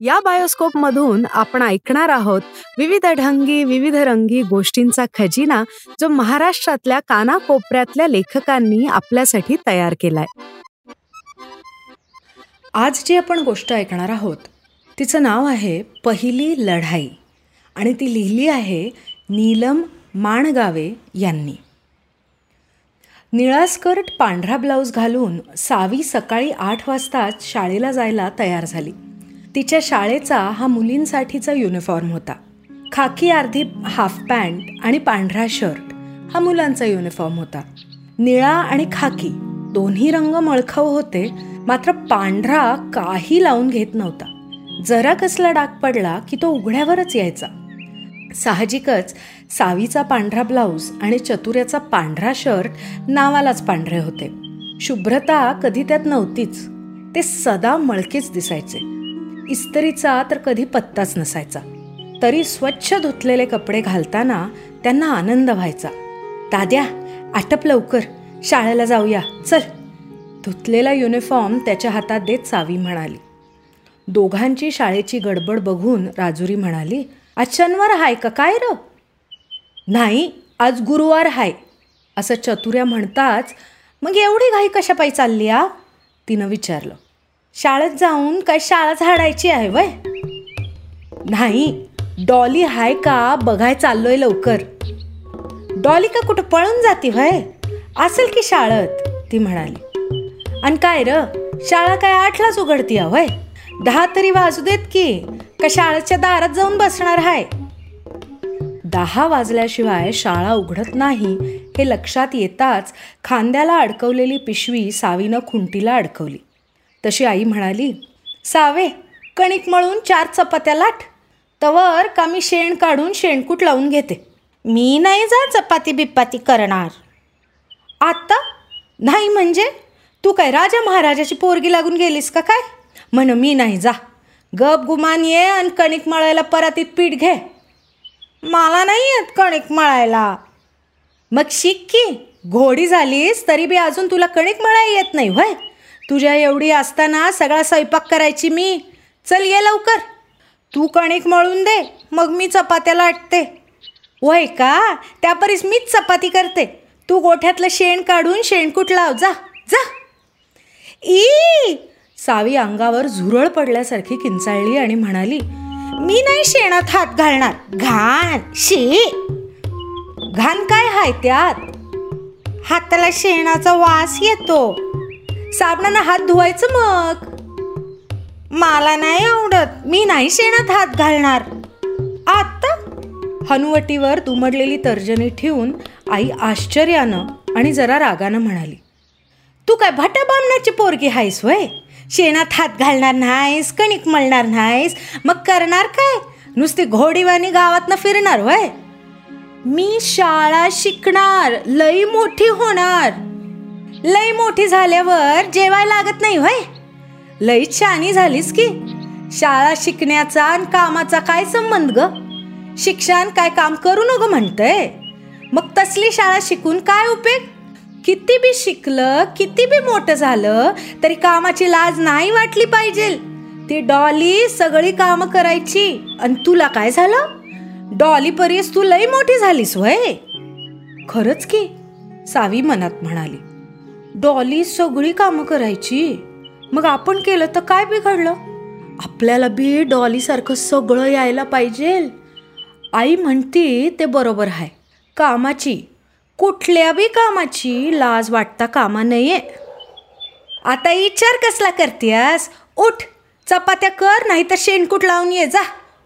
या बायोस्कोप मधून आपण ऐकणार आहोत विविध ढंगी विविध रंगी गोष्टींचा खजिना जो महाराष्ट्रातल्या कानाकोपऱ्यातल्या लेखकांनी आपल्यासाठी तयार केलाय. आज जी आपण गोष्ट ऐकणार आहोत तिचं नाव आहे पहिली लढाई आणि ती लिहिली आहे नीलम माणगावे यांनी. निळा स्कर्ट पांढरा ब्लाऊज घालून सावी सकाळी आठ वाजताच शाळेला जायला तयार झाली. तिच्या शाळेचा हा मुलींसाठीचा युनिफॉर्म होता. खाकी अर्धी हाफ पॅन्ट आणि पांढरा शर्ट हा मुलांचा युनिफॉर्म होता. निळा आणि खाकी दोन्ही रंग मळखाव होते मात्र पांढरा काही लावून घेत नव्हता. जरा कसला डाग पडला की तो उघड्यावरच यायचा. साहजिकच सावीचा पांढरा ब्लाऊज आणि चतुर्याचा पांढरा शर्ट नावालाच पांढरे होते. शुभ्रता कधी त्यात नव्हतीच. ते सदा मळकेच दिसायचे. इस्त्रीचा तर कधी पत्ताच नसायचा. तरी स्वच्छ धुतलेले कपडे घालताना त्यांना आनंद व्हायचा. दाद्या आटप लवकर. शाळेला जाऊया. चल. धुतलेला युनिफॉर्म त्याच्या हातात देत सावी म्हणाली. दोघांची शाळेची गडबड बघून राजुरी म्हणाली आज शनिवार हाय का? काय र? नाही आज गुरुवार हाय. असं चतुर्या म्हणताच मग एवढी घाई कशापायी चालली आ? तिनं विचारलं. शाळेत जाऊन काय शाळा झाडायची आहे वय? नाही डॉली हाय का बघाय चाललोय लवकर. डॉली का कुठं पळून जाते वय? असेल की शाळेत? ती म्हणाली. आणि काय र शाळा काय आठलाच उघडती वय? दहा तरी वाजू देत की का शाळेच्या दारात जाऊन बसणार हाय? दहा वाजल्याशिवाय शाळा उघडत नाही हे लक्षात येताच खांद्याला अडकवलेली पिशवी सावीनं खुंटीला अडकवली. तशी आई म्हणाली सावे कणिक मळून चार चपात्या लाट. तवर का मी शेण काढून शेणकूट लावून घेते? मी नाही जा चपाती बिप्पाती करणार. आत्ता नाही म्हणजे? तू काय राजा महाराजाची पोरगी लागून गेलीस का काय? म्हण मी नाही जा. गप गुमान ये आणि कणिक मळायला परातीत पीठ घे. मला नाही येत कणिक मळायला. मग शिक की घोडी झालीस तरी बी अजून तुला कणिक मळाय येत नाही व्हय तुझ्या एवढी असताना सगळा स्वयंपाक करायची मी. चल ये लवकर. तू कणिक मळून दे मग मी चपात्याला आटते. वय का? त्यापरीस मीच चपाती करते. तू गोठ्यातलं शेण काढून शेणकूट लाव. जा जा. ई! सावी अंगावर झुरळ पडल्यासारखी किंचाळली आणि म्हणाली मी नाही शेणात हात घालणार. घाण शी. घाण काय हाय त्यात? हाताला शेणाचा वास येतो. साबणानं हात धुवायचं मग. मला नाही आवडत. मी नाही शेणात हात घालणार. आत्ता हनुवटीवर दुमडलेली तर्जनी ठेवून आई आश्चर्यानं आणि जरा रागानं म्हणाली तू काय भटा बामणाची पोरगी आहेस वय? शेणात हात घालणार नाहीस कणिक मळणार नाहीस. मग करणार काय? नुसती घोडीवानी गावातनं फिरणार वय? मी शाळा शिकणार लई मोठी होणार. लई मोठी झाल्यावर जेवाय लागत नाही होय? लई छानी झालीस की. शाळा शिकण्याचा आणि कामाचा काय संबंध ग? शिक्षण काय काम करू नको म्हणतंय. मग तसली शाळा शिकून काय उपयोग? किती बी शिकलं किती बी मोठं झालं तरी कामाची लाज नाही वाटली पाहिजे. ती डॉली सगळी कामं करायची. आणि तुला काय झालं? डॉली परीस तू लई मोठी झालीस वय खरंच की सावी मनात म्हणाली. डॉली सगळी कामं करायची. मग आपण केलं तर काय बिघडलं? आपल्याला बी डॉलीसारखं सगळं यायला पाहिजे. आई म्हणती ते बरोबर आहे. कामाची. कुठल्या बी कामाची लाज वाटता कामा नाहीये आता विचार कसला करतेस उठ. चपात्या कर नाही तर शेणकूट लावून ये. जा.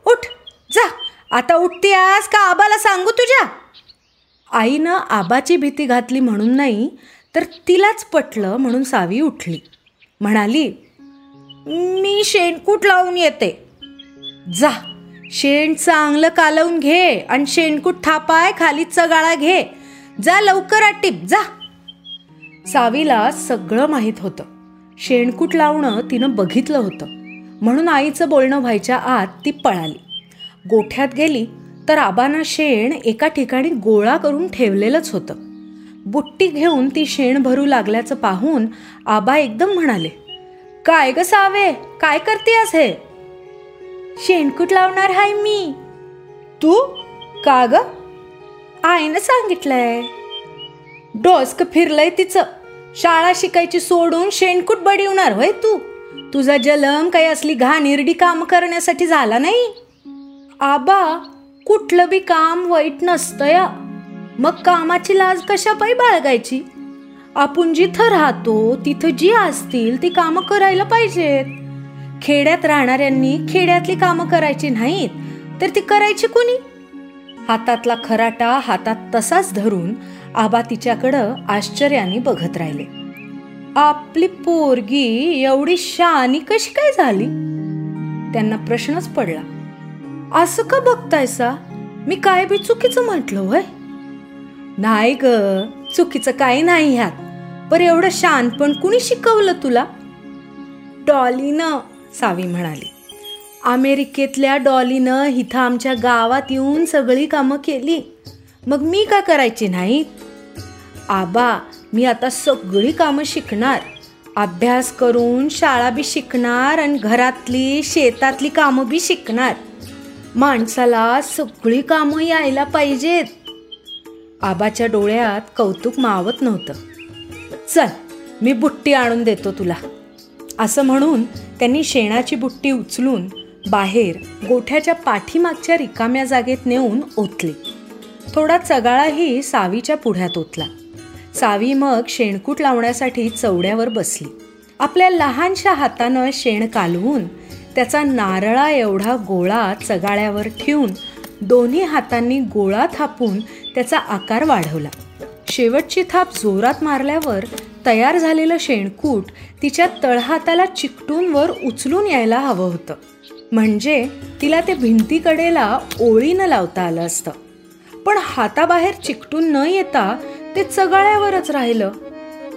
उठ. जा. आता उठतेस का आबाला सांगू तुझ्या? आईनं आबाची भीती घातली म्हणून नाही तर तिलाच पटलं म्हणून सावी उठली. म्हणाली मी शेणकूट लावून येते. जा शेण चांगलं कालवून घे आणि शेणकूट थापाय खाली चगाळा घे. जा लवकर आटीप जा. सावीला सगळं माहीत होतं. शेणकूट लावणं तिनं बघितलं होतं. म्हणून आईचं बोलणं व्हायच्या आत ती पळाली. गोठ्यात गेली तर आबानं शेण एका ठिकाणी गोळा करून ठेवलेलंच होतं. बुट्टी घेऊन ती शेण भरू लागल्याचं पाहून आबा एकदम म्हणाले काय ग सावे काय करतेस हे? शेणकूट लावणार हाय मी. तू? का ग? आईनं सांगितलंय. डोसक फिरलंय तिचं. शाळा शिकायची सोडून शेणकूट बडिवणार होय तू? तुझा जलम काही असली घाणेरडी काम करण्यासाठी झाला नाही? आबा कुठलं बी काम वाईट नसतं या मग कामाची लाज कशा पायी बाळगायची? आपण जिथं राहतो तिथं जी असतील ती कामं करायला पाहिजेत. खेड्यात राहणाऱ्यांनी खेड्यातली कामं करायची नाहीत तर ती करायची कुणी? हातातला खराटा हातात तसाच धरून आबा तिच्याकडं आश्चर्याने बघत राहिले. आपली पोरगी एवढी शानी कशी काय झाली? त्यांना प्रश्नच पडला. असं का बघतायसा? मी काय बी चुकीचं म्हटलं होय? नाही ग चुकीचं काही नाही ह्यात. पर एवढं शानपण कुणी शिकवलं तुला? डॉलीनं सावी म्हणाली. अमेरिकेतल्या डॉलीनं इथं आमच्या गावात येऊन सगळी कामं केली. मग मी का करायची नाहीत आबा मी आता सगळी कामं शिकणार. अभ्यास करून शाळा बी शिकणार आणि घरातली शेतातली कामं बी शिकणार. माणसाला सगळी कामं यायला पाहिजेत. आबाच्या डोळ्यात कौतुक मावत नव्हतं. चल मी बुट्टी आणून देतो तुला. असं म्हणून त्यांनी शेणाची बुट्टी उचलून बाहेर गोठ्याच्या पाठीमागच्या रिकाम्या जागेत नेऊन ओतली. थोडा चगाळाही सावीच्या पुढ्यात ओतला. सावी मग शेणकूट लावण्यासाठी चवड्यावर बसली. आपल्या लहानशा हातानं शेण कालवून त्याचा नारळा एवढा गोळा चगाळ्यावर ठेवून दोन्ही हातांनी गोळा थापून त्याचा आकार वाढवला. शेवटची थाप जोरात मारल्यावर तयार झालेलं शेणकूट तिच्या तळहाताला चिकटून वर उचलून यायला हवं होतं. म्हणजे तिला ते भिंतीकडेला ओळीनं लावता आलं असतं. पण हाताबाहेर चिकटून न येता ते चगाळ्यावरच राहिलं.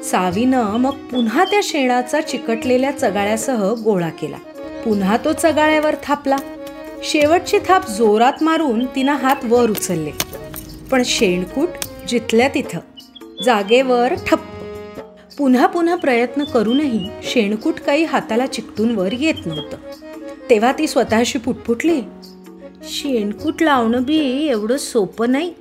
सावीनं मग पुन्हा त्या शेणाचा चिकटलेल्या चगाळ्यासह गोळा केला. पुन्हा तो चगाळ्यावर थापला. शेवटची थाप जोरात मारून तिनं हात वर उचलले. पण शेणकूट जिथल्या तिथं. जागेवर ठप्प. पुन्हा पुन्हा प्रयत्न करूनही शेणकूट काही हाताला चिकटून वर येत नव्हतं. तेव्हा ती स्वतःशी पुटपुटली. शेणकूट लावणं बी एवढं सोपं नाही.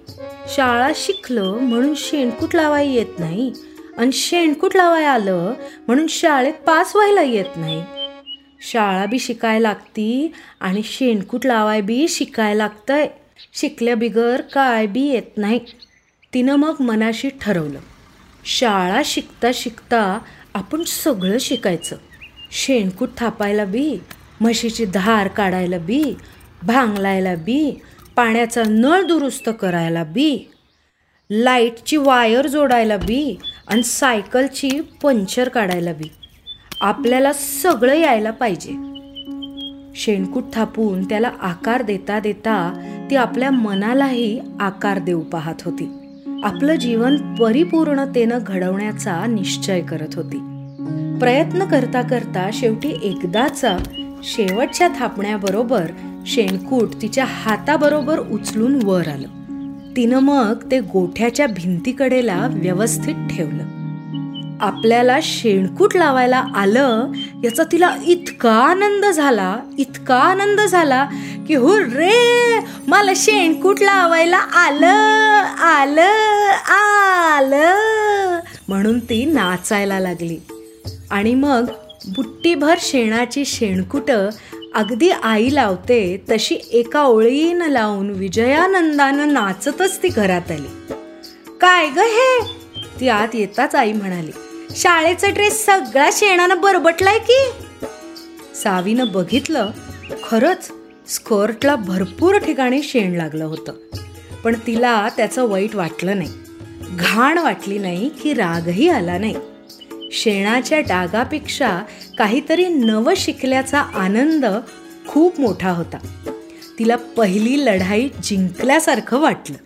शाळा शिकलं म्हणून शेणकूट लावायला येत नाही. आणि शेणकूट लावाय आलं म्हणून शाळेत पास व्हायला येत नाही. शाळा बी शिकायला लागती आणि शेणकूट लावाय बी शिकाय लागतंय. शिकल्या बिगर काय बी येत नाही. तिनं मग मनाशी ठरवलं. शाळा शिकता शिकता आपण सगळं शिकायचं. शेणकूट थापायला बी म्हशीची धार काढायला बी भांगलायला बी पाण्याचा नळ दुरुस्त करायला बी लाईटची वायर जोडायला बी आणि सायकलची पंचर काढायला बी. आपल्याला सगळं यायला पाहिजे. शेणकूट थापून त्याला आकार देता देता ती आपल्या मनालाही आकार देऊ पाहत होती. आपलं जीवन परिपूर्णतेनं घडवण्याचा निश्चय करत होती. प्रयत्न करता करता शेवटी एकदाचा शेवटच्या थापण्याबरोबर शेणकूट तिच्या हाताबरोबर उचलून वर आलं. तिनं मग ते गोठ्याच्या भिंतीकडेला व्यवस्थित ठेवलं. आपल्याला शेणकूट लावायला आलं याचा तिला इतका आनंद झाला इतका आनंद झाला की हो रे मला शेणकूट लावायला आलं आलं आलं म्हणून ती नाचायला लागली. आणि मग बुट्टीभर शेणाची शेणकुटं अगदी आई लावते तशी एका ओळीनं लावून विजयानंदानं नाचतच ती घरात आली. काय ग हे? ती आत येताच आई म्हणाली. शाळेचा ड्रेस सगळा शेणानं बरबटलाय की? सावीनं बघितलं खरंच स्कर्टला भरपूर ठिकाणी शेण लागलं होतं. पण तिला त्याचं वाईट वाटलं नाही. घाण वाटली नाही की रागही आला नाही. शेणाच्या डागापेक्षा काहीतरी नवं शिकल्याचा आनंद खूप मोठा होता. तिला पहिली लढाई जिंकल्यासारखं वाटलं.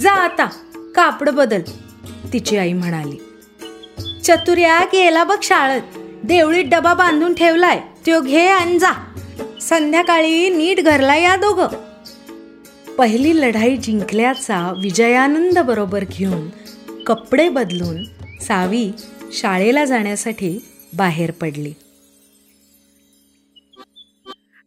जा आता कापड बदल तिची आई म्हणाली. चतुर्या गेला बघ शाळेत. देवळीत डबा बांधून ठेवलाय. त्यो घे आणि जा. संध्याकाळी नीट घरला या दोघं. पहिली लढाई जिंकल्याचा विजयानंद बरोबर घेऊन कपडे बदलून सावी शाळेला जाण्यासाठी बाहेर पडली.